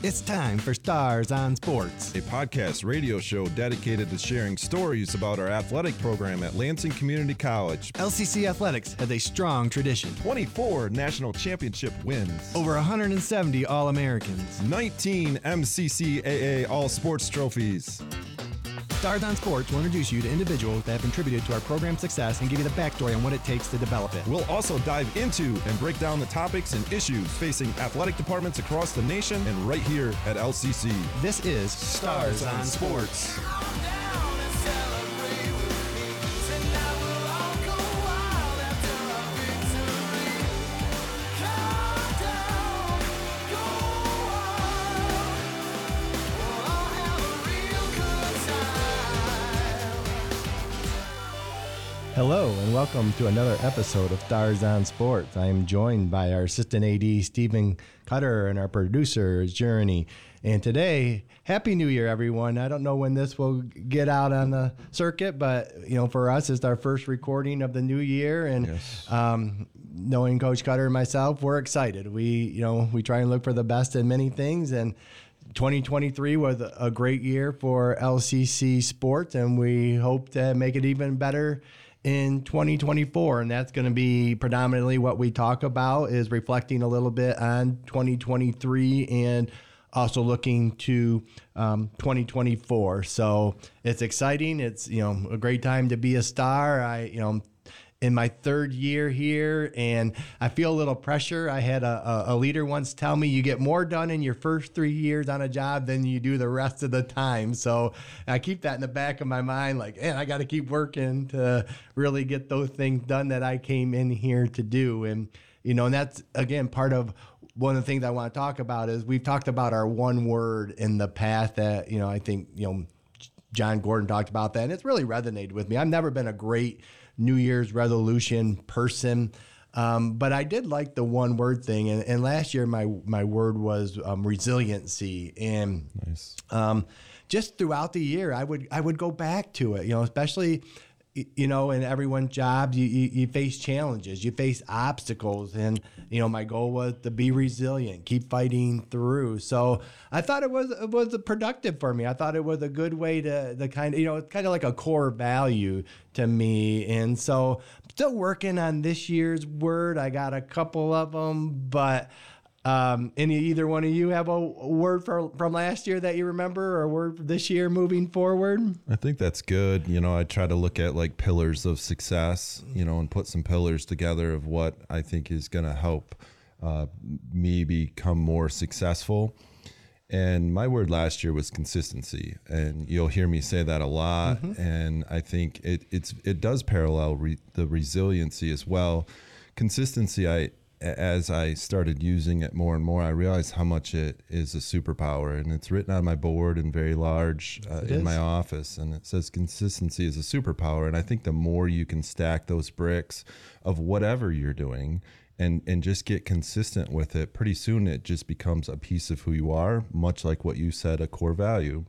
It's time for Stars on Sports. a podcast radio show dedicated to sharing stories about our athletic program at Lansing Community College. LCC Athletics has a strong tradition. 24 national championship wins, Over 170 All Americans. 19 MCCAA All Sports trophies. Stars on Sports will introduce you to individuals that have contributed to our program's success and give you the backstory on what it takes to develop it. We'll also dive into and break down the topics and issues facing athletic departments across the nation and right here at LCC. This is Stars on Sports. Hello and welcome to another episode of Stars on Sports. I am joined by our assistant AD Steven Cutter and our producer Journey. And today, Happy New Year, everyone! I don't know when this will get out on the circuit, but you know, for us, it's our first recording of the new year, and Yes. um, knowing Coach Cutter and myself, we're excited. We, you know, we try and look for the best in many things, and 2023 was a great year for LCC sports, and we hope to make it even better in 2024. And that's going to be predominantly what we talk about is reflecting a little bit on 2023 and also looking to um, 2024. So it's exciting. It's you know a great time to be a star. I you know in my third year here and I feel a little pressure. I had a, a, leader once tell me you get more done in your first three years on a job than you do the rest of the time. So I keep that in the back of my mind like, man, I got to keep working to really get those things done that I came in here to do. And, you know, and that's again part of one of the things I want to talk about is we've talked about our one word in the path that, you know, I think, you know, Jon Gordon talked about that, and it's really resonated with me. I've never been a great New Year's resolution person, um, but I did like the one word thing. And, and last year, my my word was um, resiliency, and Nice. um, just throughout the year, I would I would go back to it. You know, especially you know in everyone's jobs, you, you you face challenges, you face obstacles, and you know my goal was to be resilient, keep fighting through. So I thought it was it was productive for me. I thought it was a good way to the kind of you know it's kind of like a core value to me, and so I'm still working on this year's word. I got a couple of them, but. Um, any either one of you have a word for, from last year that you remember, or a word this year moving forward? I think that's good. You know, I try to look at like pillars of success, you know, and put some pillars together of what I think is going to help uh, me become more successful. And my word last year was consistency, and you'll hear me say that a lot. And I think it it's it does parallel re- the resiliency as well. Consistency, I as I started using it more and more, I realized how much it is a superpower, and it's written on my board and very large uh, in is. my office, and it says consistency is a superpower. And I think the more you can stack those bricks of whatever you're doing, and and just get consistent with it, pretty soon it just becomes a piece of who you are, much like what you said, a core value.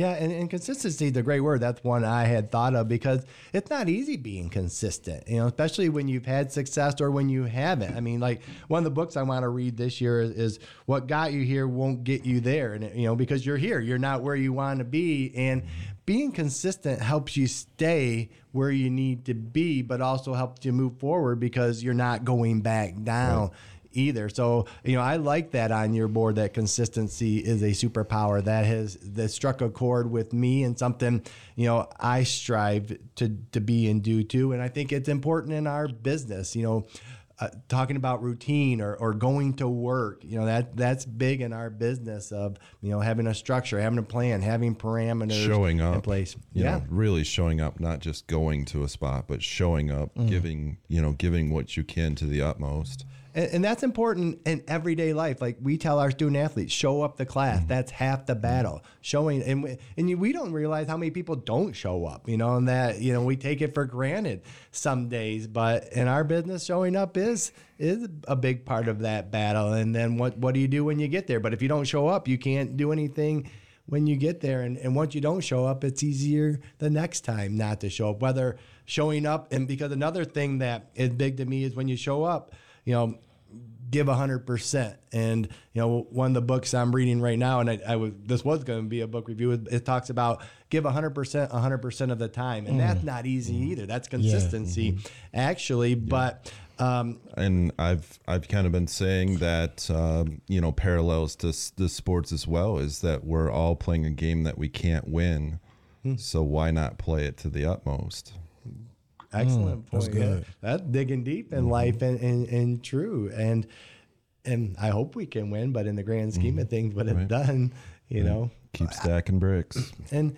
Yeah, and, and consistency is a great word. That's one I had thought of because it's not easy being consistent, you know, especially when you've had success or when you haven't. I mean, like one of the books I want to read this year is, is What Got You Here Won't Get You There. And, you know, because you're here, you're not where you want to be. And being consistent helps you stay where you need to be, but also helps you move forward because you're not going back down either. So, you know, I like that on your board that consistency is a superpower that has that struck a chord with me and something, you know, I strive to to be and do too. And I think it's important in our business, you know, uh, talking about routine or, or going to work, you know, that that's big in our business of, you know, having a structure, having a plan, having parameters Showing in up. place. you yeah. know, really showing up, not just going to a spot, but showing up, giving, you know, giving what you can to the utmost. And, and that's important in everyday life. Like we tell our student athletes, show up the class. Mm-hmm. That's half the battle. Showing, and we, and you, we don't realize how many people don't show up. You know, and that you know we take it for granted some days. But in our business, showing up is is a big part of that battle. And then what what do you do when you get there? But if you don't show up, you can't do anything when you get there. And, and once you don't show up, it's easier the next time not to show up. Whether showing up, and because another thing that is big to me is when you show up, you know, give 100% and you know one of the books i'm reading right now and i, I was this was going to be a book review it, talks about give 100% 100% of the time. And that's not easy either. That's consistency actually. But um, and I've I've kind of been saying that um, you know parallels to the sports as well is that we're all playing a game that we can't win, so why not play it to the utmost? Excellent mm, that's point. Yeah. good. That's digging deep in mm-hmm. life and, and, and true. And and I hope we can win, but in the grand scheme of mm-hmm. things, what it's done, you know. Keep stacking bricks. And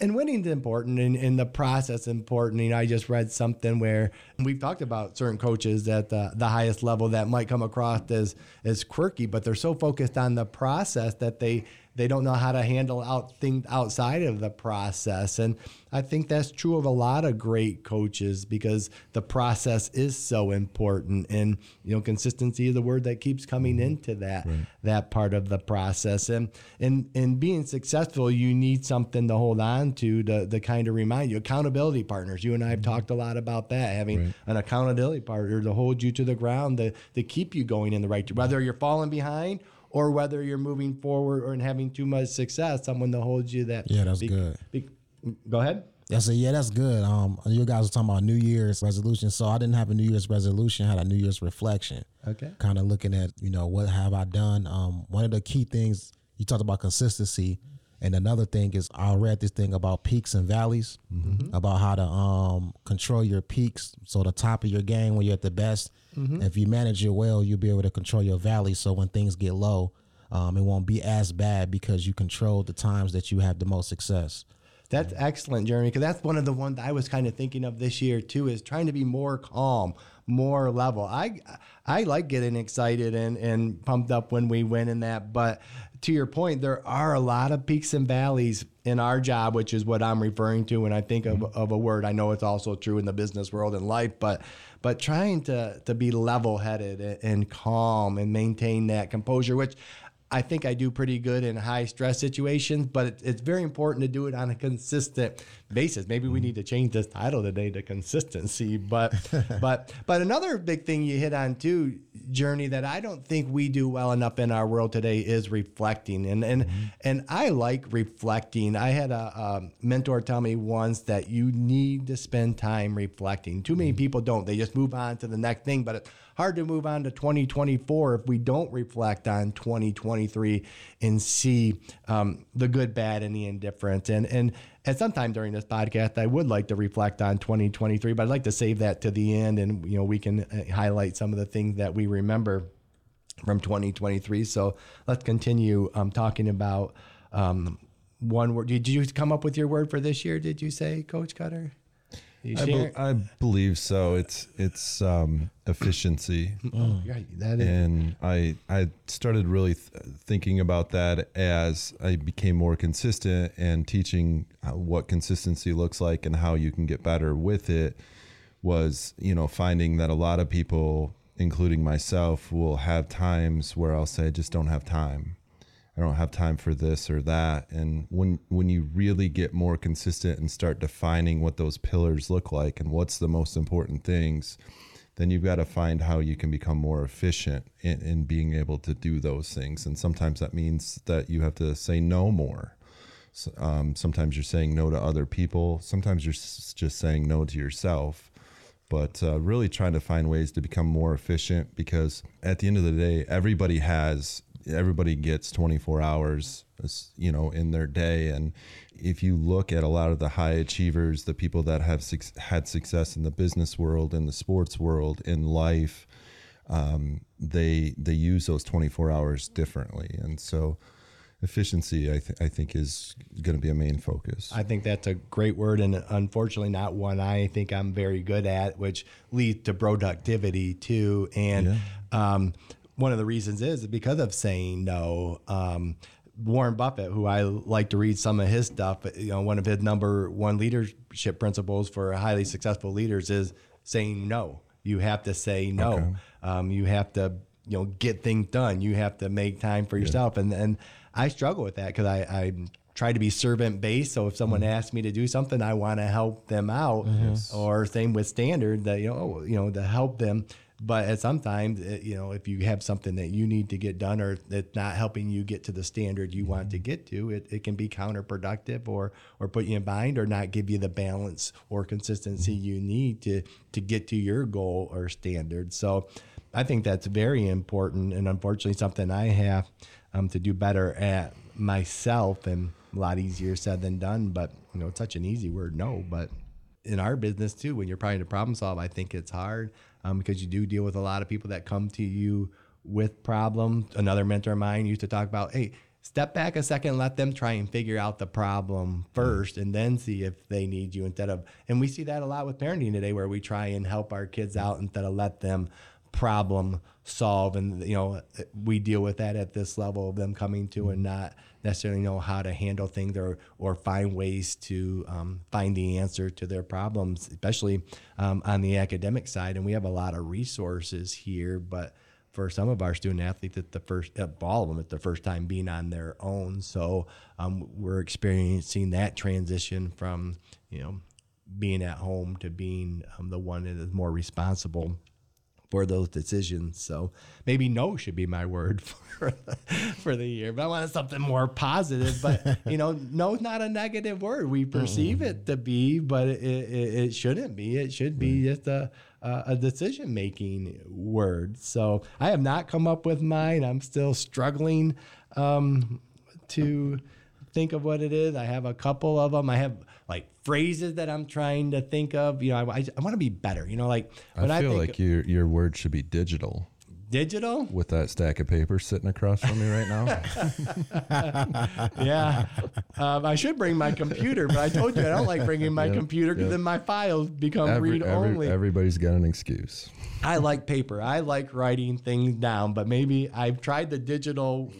and winning's important and, and the process important. You know, I just read something where we've talked about certain coaches at the, the highest level that might come across as as quirky, but they're so focused on the process that they they don't know how to handle out things outside of the process. And I think that's true of a lot of great coaches because the process is so important. And you know, consistency is the word that keeps coming mm-hmm. into that that part of the process. And and and being successful, you need something to hold on to to, to kind of remind you. Accountability partners. You and I have mm-hmm. talked a lot about that. Having an accountability partner to hold you to the ground to, to keep you going in the right direction, whether you're falling behind or whether you're moving forward or having too much success, someone to hold you that. Yeah, that's good. be- go ahead. I said, yeah, that's good. Um, you guys were talking about New Year's resolution. So I didn't have a New Year's resolution. I had a New Year's reflection. Okay. Kind of looking at, you know, what have I done? Um, one of the key things you talked about consistency, and another thing is I read this thing about peaks and valleys, about how to um control your peaks. So the top of your game when you're at the best, if you manage it well, you'll be able to control your valleys. So when things get low, um, it won't be as bad because you control the times that you have the most success. That's excellent, Jeremy, because that's one of the ones I was kind of thinking of this year too, is trying to be more calm, more level. I I like getting excited and, and pumped up when we win in that, but to your point, there are a lot of peaks and valleys in our job, which is what I'm referring to when I think of, mm-hmm. of a word. I know it's also true in the business world and life, but but trying to to be level headed and calm and maintain that composure, which I think I do pretty good in high stress situations, but it, it's very important to do it on a consistent basis. Maybe we mm-hmm. need to change this title today to consistency. But but but another big thing you hit on too, Journey, that I don't think we do well enough in our world today is reflecting. And and mm-hmm. and I like reflecting. I had a, a mentor tell me once that you need to spend time reflecting. Too many mm-hmm. people don't. They just move on to the next thing, but it's hard to move on to 2024 if we don't reflect on 2023 and see um, the good, bad, and the indifferent. And and at some time during this podcast, I would like to reflect on 2023, but I'd like to save that to the end, and you know we can uh, highlight some of the things that we remember from 2023. So let's continue um, talking about um, one word. Did you come up with your word for this year? Did you say, Coach Cutter? I, be- I believe so. It's it's um, efficiency. Oh, yeah, that is. and I I started really th- thinking about that as I became more consistent and teaching what consistency looks like and how you can get better with it was you know finding that a lot of people including myself will have times where I'll say I just don't have time I don't have time for this or that. And when when you really get more consistent and start defining what those pillars look like and what's the most important things, then you've got to find how you can become more efficient in, in being able to do those things. And sometimes that means that you have to say no more. S- Um, sometimes you're saying no to other people. Sometimes you're s- just saying no to yourself but uh, really trying to find ways to become more efficient because at the end of the day everybody has everybody gets 24 hours you know in their day. And if you look at a lot of the high achievers the people that have suc had success in the business world in the sports world in life um, they they use those 24 hours differently. And so efficiency i, th- I think is going to be a main focus. I think that's a great word, and unfortunately, not one I think I'm very good at, which leads to productivity too. And um, one of the reasons is because of saying no. Um, Warren Buffett, who I like to read some of his stuff, you know, one of his number one leadership principles for highly successful leaders is saying no. You have to say no. Okay. Um, you have to, you know, get things done. You have to make time for yourself, and and I struggle with that because I, I try to be servant based. So if someone asks me to do something, I want to help them out. Or same with standard that you know, oh, you know, to help them But at sometimes, it, eh, you know, if you have something that you need to get done or that's not helping you get to the standard you want to mm-hmm. get to, it, it can be counterproductive or or put you in bind or not give you the balance or consistency mm-hmm. you need to to get to your goal or standard. So I think that's very important and unfortunately something I have um, to do better at myself and a lot easier said than done. But you know, it's such an easy word, no. But in our business too, when you're trying to problem solve, I think it's hard um, because you do deal with a lot of people that come to you with problems. Another mentor of mine used to talk about, hey, step back a second, let them try and figure out the problem first, and then see if they need you instead of. And we see that a lot with parenting today, where we try and help our kids out instead of let them problem solve and you know we deal with that at this level of them coming to and not necessarily know how to handle things or or find ways to um, find the answer to their problems especially um, on the academic side. And we have a lot of resources here but for some of our student athletes it's the first all of them it's the first time being on their own. So um, we're experiencing that transition from you know being at home to being um, the one that is more responsible for those decisions. So maybe no should be my word for the, for the year. But I wanted something more positive. But you know, no is not a negative word. We perceive it to be, but it, it, it shouldn't be. It should be just a a decision making word. So I have not come up with mine. I'm still struggling um, to think of what it is. I have a couple of them. I have like phrases that I'm trying to think of. You know, I, I, I want to be better. You know, like when I feel I like your your word should be digital. Digital with that stack of paper sitting across from me right now. yeah, um, I should bring my computer, but I told you I don't like bringing my yep, computer because yep. then my files become every, read only. Every, everybody's got an excuse. I like paper. I like writing things down, but maybe I've tried the digital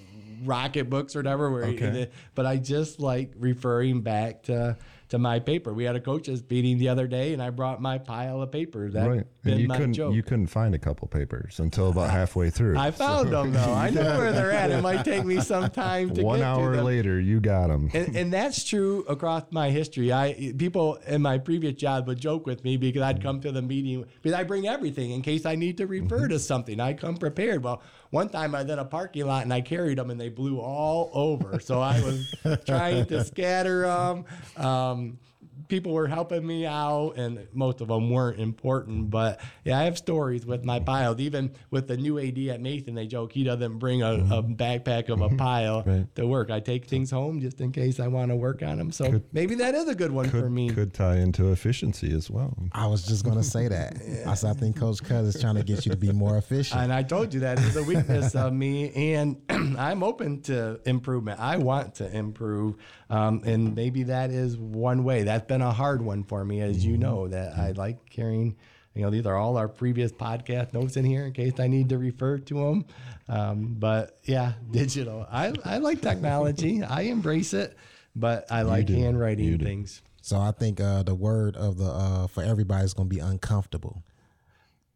rocket books or whatever. Where okay. but I just like referring back to to my paper. We had a coaches meeting the other day, and I brought my pile of papers. That right. been you my couldn't, joke. You couldn't find a couple papers until about halfway through. I found so. them though. I know where they're at. It might take me some time to One get hour to later, you got them. And, and, that's true across my history. I people in my previous job would joke with me because I'd come to the meeting because I bring everything in case I need to refer mm-hmm. to something. I come prepared. Well, one time I was in a parking lot and I carried them and they blew all over. So I was trying to scatter them. Um, Um, people were helping me out, and most of them weren't important. But yeah, I have stories with my piles. Even with the new AD at Nathan, they joke he doesn't bring a, a mm-hmm. backpack of a mm-hmm. pile right. to work. I take things home just in case I want to work on them. So could, maybe that is a good one could, for me. Could tie into efficiency as well. I was just going to say that. yeah. I, I think Coach Cut is trying to get you to be more efficient. And I told you that is a weakness of me, and I'm open to improvement. I want to improve, um, and maybe that is one way. That's been a hard one for me, as you mm-hmm. know, that I like carrying. You know, these are all our previous podcast notes in here in case I need to refer to them. Um, but yeah, digital. I, I like technology. I embrace it, but I like handwriting things. So I think uh, the word of the uh, for everybody is going to be uncomfortable.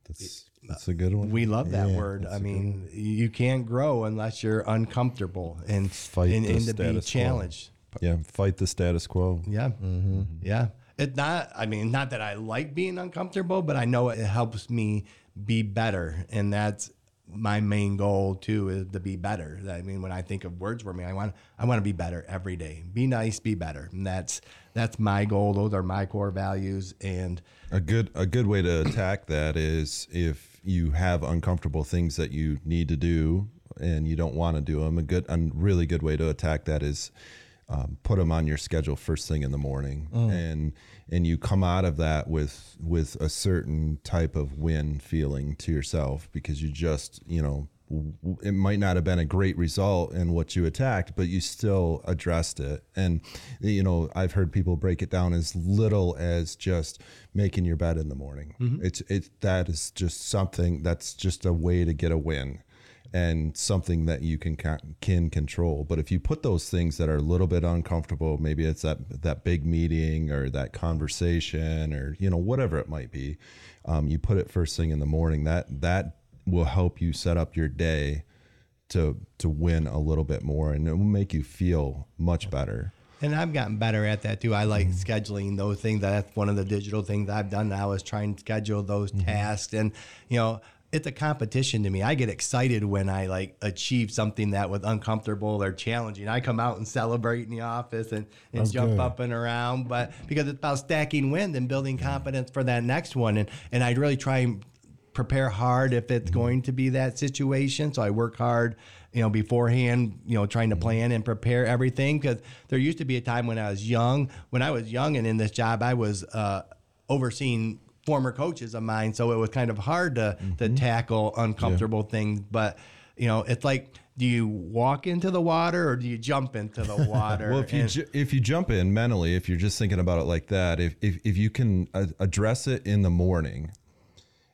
That's that's a good one. We love that yeah, word. I mean, you can't grow unless you're uncomfortable and fight and, and to be challenged. Yeah, fight the status quo. Yeah, mm-hmm. yeah. It's not. I mean, not that I like being uncomfortable, but I know it helps me be better, and that's my main goal too is to be better. I mean, when I think of words for me, I want I want to be better every day. Be nice, be better, and that's that's my goal. Those are my core values. And a good a good way to attack that is if you have uncomfortable things that you need to do and you don't want to do them. A good a really good way to attack that is um, put them on your schedule first thing in the morning, mm. and and you come out of that with with a certain type of win feeling to yourself because you just you know it might not have been a great result in what you attacked, but you still addressed it. And you know, I've heard people break it down as little as just making your bed in the morning. Mm-hmm. It's it that is just something that's just a way to get a win and something that you can can control. But if you put those things that are a little bit uncomfortable, maybe it's that that big meeting or that conversation or you know whatever it might be, um, you put it first thing in the morning. That that will help you set up your day to to win a little bit more, and it will make you feel much better. And I've gotten better at that too. I like mm-hmm. scheduling those things. That's one of the digital things I've done now is trying to schedule those mm-hmm. tasks. And you know, it's a competition to me. I get excited when I like achieve something that was uncomfortable or challenging. I come out and celebrate in the office and, and jump good. up and around, but because it's about stacking wins and building confidence for that next one. And and I really try and prepare hard if it's going to be that situation. So I work hard, you know, beforehand, you know, trying to plan and prepare everything. Because there used to be a time when I was young. When I was young and in this job, I was uh, overseeing former coaches of mine, so it was kind of hard to to tackle uncomfortable things. But you know, it's like. Do you walk into the water or do you jump into the water? Well, if you And- ju- if you jump in mentally, if you're just thinking about it like that, if if, if you can uh, address it in the morning,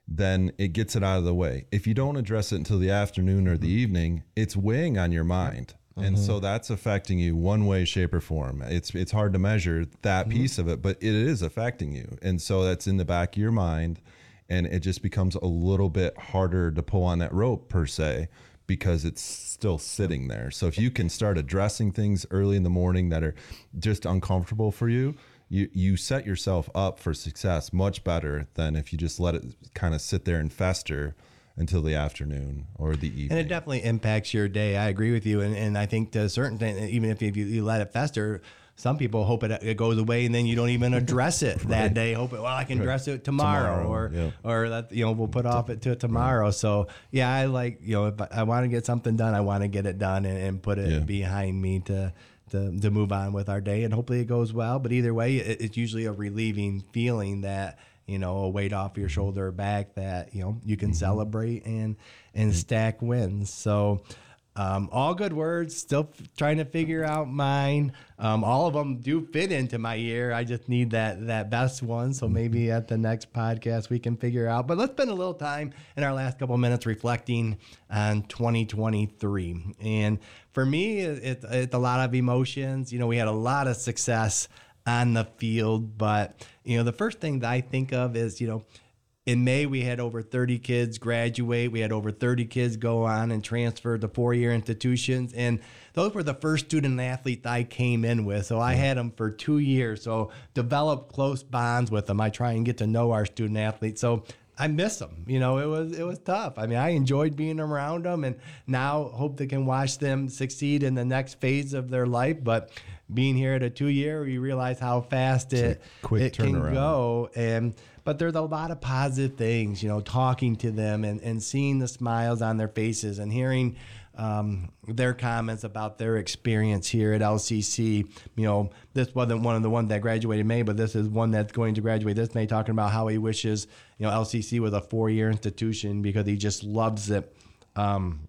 then it gets it out of the way. If you don't address it until the afternoon or the evening, it's weighing on your mind. And so mm-hmm. that's affecting you one way, shape, or form. It's it's hard to measure that mm-hmm. piece of it, but it is affecting you. And so that's in the back of your mind, and it just becomes a little bit harder to pull on that rope per se because it's still sitting there. So if you can start addressing things early in the morning that are just uncomfortable for you, you you set yourself up for success much better than if you just let it kind of sit there and fester until the afternoon or the evening. And it definitely impacts your day. I agree with you. And, and I think to a certain thing, even if you, you let it fester, some people hope it, it goes away and then you don't even address it that day. Hope it, well, I can address it tomorrow, Tomorrow, or, yeah. or that, you know, we'll put off it to tomorrow. So yeah, I like, you know, if I, I want to get something done, I want to get it done and, and put it Yeah. behind me to, to, to move on with our day. And hopefully it goes well. But either way, it, it's usually a relieving feeling that, you know, a weight off your shoulder or back that, you know, you can celebrate and, and stack wins. So, um, all good words. Still f- trying to figure out mine. Um, all of them do fit into my year. I just need that that best one. So maybe at the next podcast we can figure out. But let's spend a little time in our last couple minutes reflecting on 2023. And for me, it, it, it's a lot of emotions. You know, we had a lot of success on the field, but you know, the first thing that I think of is you know in May, we had over 30 kids graduate. We had over 30 kids go on and transfer to four year institutions. And those were the first student athletes I came in with. So I had them for two years. So develop close bonds with them. I try and get to know our student athletes. So I miss them. You know, it was it was tough. I mean, I enjoyed being around them, and now hope they can watch them succeed in the next phase of their life. But being here at a two year, you realize how fast it quick it can go. And but there's a lot of positive things, you know, talking to them and and seeing the smiles on their faces and hearing. Um, their comments about their experience here at LCC. You know, this wasn't one of the ones that graduated May, but this is one that's going to graduate this May, talking about how he wishes, you know, LCC was a four year institution because he just loves it. Um,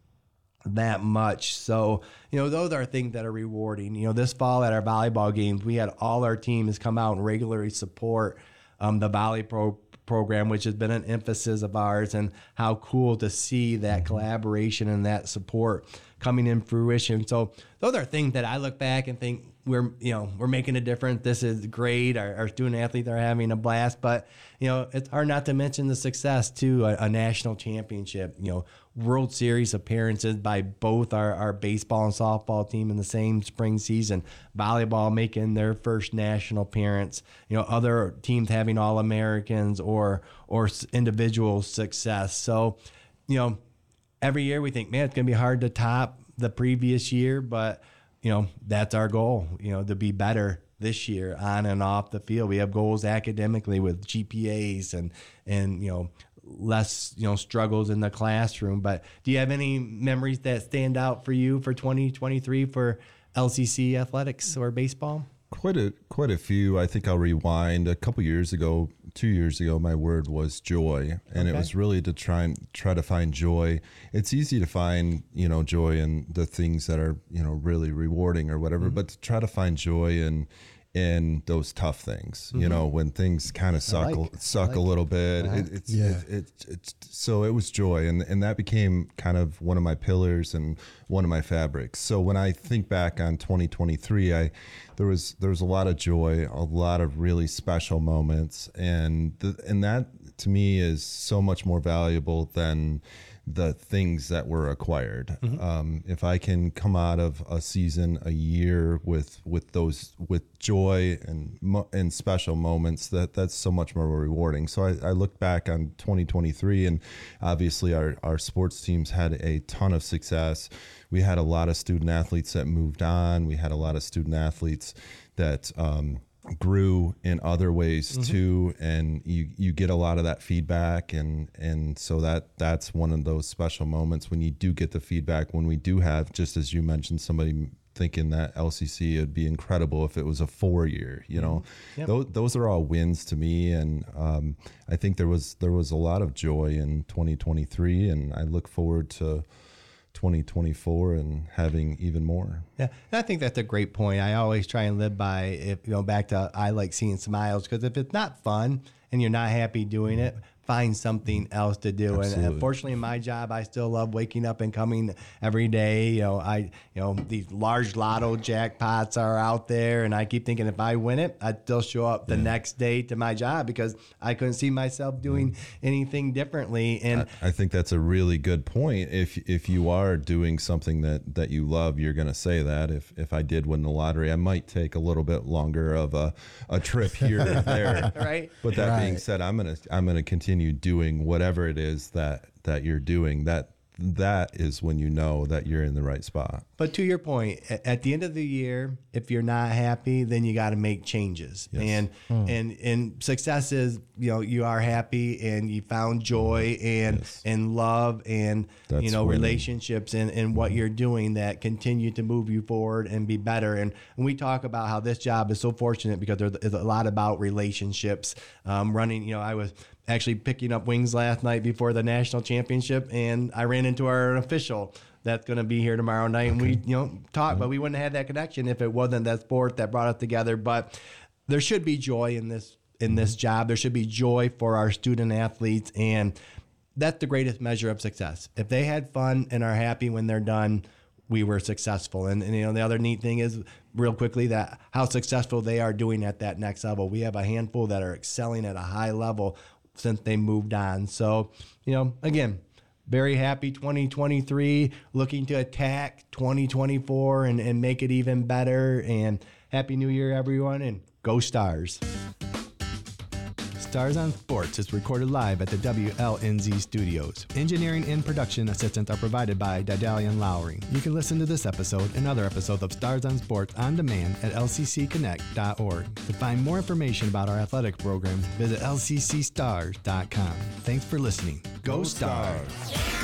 that much. So, you know, those are things that are rewarding. You know, this fall at our volleyball games, we had all our teams come out and regularly support um, the volley pro program, which has been an emphasis of ours, and how cool to see that mm-hmm. collaboration and that support coming in fruition. So, those are things that I look back and think we're, you know, we're making a difference. This is great. Our, our student athletes are having a blast, but you know, it's hard not to mention the success to A, a national championship, you know, World Series appearances by both our, our baseball and softball team in the same spring season. Volleyball making their first national appearance. You know, other teams having All Americans or or individual success. So, you know, every year we think, man, it's gonna be hard to top the previous year, but you know, that's our goal. You know, to be better this year on and off the field. We have goals academically with GPAs and and you know less you know struggles in the classroom. But do you have any memories that stand out for you for 2023 for LCC athletics or baseball? Quite a quite a few. I think I'll rewind. A couple years ago, two years ago, my word was joy, and it was really to try and try to find joy. It's easy to find you know joy in the things that are you know really rewarding or whatever, mm-hmm. but to try to find joy in in those tough things. You know when things kind of suck like- suck I a like little bit. that. It, it's Yeah. it, it, it's so it was joy, and and that became kind of one of my pillars and one of my fabrics. So when I think back on 2023, I there was there was a lot of joy, a lot of really special moments, and the, and that to me is so much more valuable than the things that were acquired. Um, if I can come out of a season, a year with with those with joy and and special moments, that that's so much more rewarding. So I, I look back on 2023, and obviously our our sports teams had a ton of success. We had a lot of student athletes that moved on. We had a lot of student athletes that. Um, grew in other ways too and you you get a lot of that feedback and and so that that's one of those special moments when you do get the feedback when we do have just as you mentioned somebody thinking that LCC would be incredible if it was a four year you know? Those, those are all wins to me and um, I think there was there was a lot of joy in 2023 and I look forward to 2024 and having even more Yeah, and I think that's a great point. I always try and live by if you know back to I like seeing smiles because if it's not fun and you're not happy doing it, find something else to do. And Absolutely. unfortunately, in my job, I still love waking up and coming every day. You know, I you know these large lotto jackpots are out there, and I keep thinking if I win it, I'd still show up the next day to my job because I couldn't see myself doing anything differently. And I think that's a really good point. If if you are doing something that that you love, you're going to say that. If if I did win the lottery, I might take a little bit longer of a, a trip here or there. Right. But that being said, I'm gonna I'm gonna continue doing whatever it is that that you're doing. That that is when you know that you're in the right spot. But to your point, at the end of the year, if you're not happy, then you got to make changes. And hmm. and and success is you know you are happy and you found joy mm-hmm. and and love and you know winning. relationships and and what mm-hmm. you're doing that continue to move you forward and be better. And when we talk about how this job is so fortunate because there is a lot about relationships. Um, running, you know, I was actually picking up wings last night before the national championship, and I ran into our official that's going to be here tomorrow night, and we you know talk, but we wouldn't have had that connection if it wasn't that sport that brought us together. But there should be joy in this in this mm-hmm. job. There should be joy for our student athletes, and that's the greatest measure of success. If they had fun and are happy when they're done, we were successful. And, and you know the other neat thing is real quickly that how successful they are doing at that next level. We have a handful that are excelling at a high level since they moved on. So you know again very happy 2023 looking to attack 2024 and, and make it even better and happy new year everyone and go stars Stars on Sports is recorded live at the WLNZ studios. Engineering and production assistance are provided by Didalian Lowry. You can listen to this episode and other episodes of Stars on Sports on demand at lccconnect.org. To find more information about our athletic program, visit lccstars.com. Thanks for listening. Go, Stars.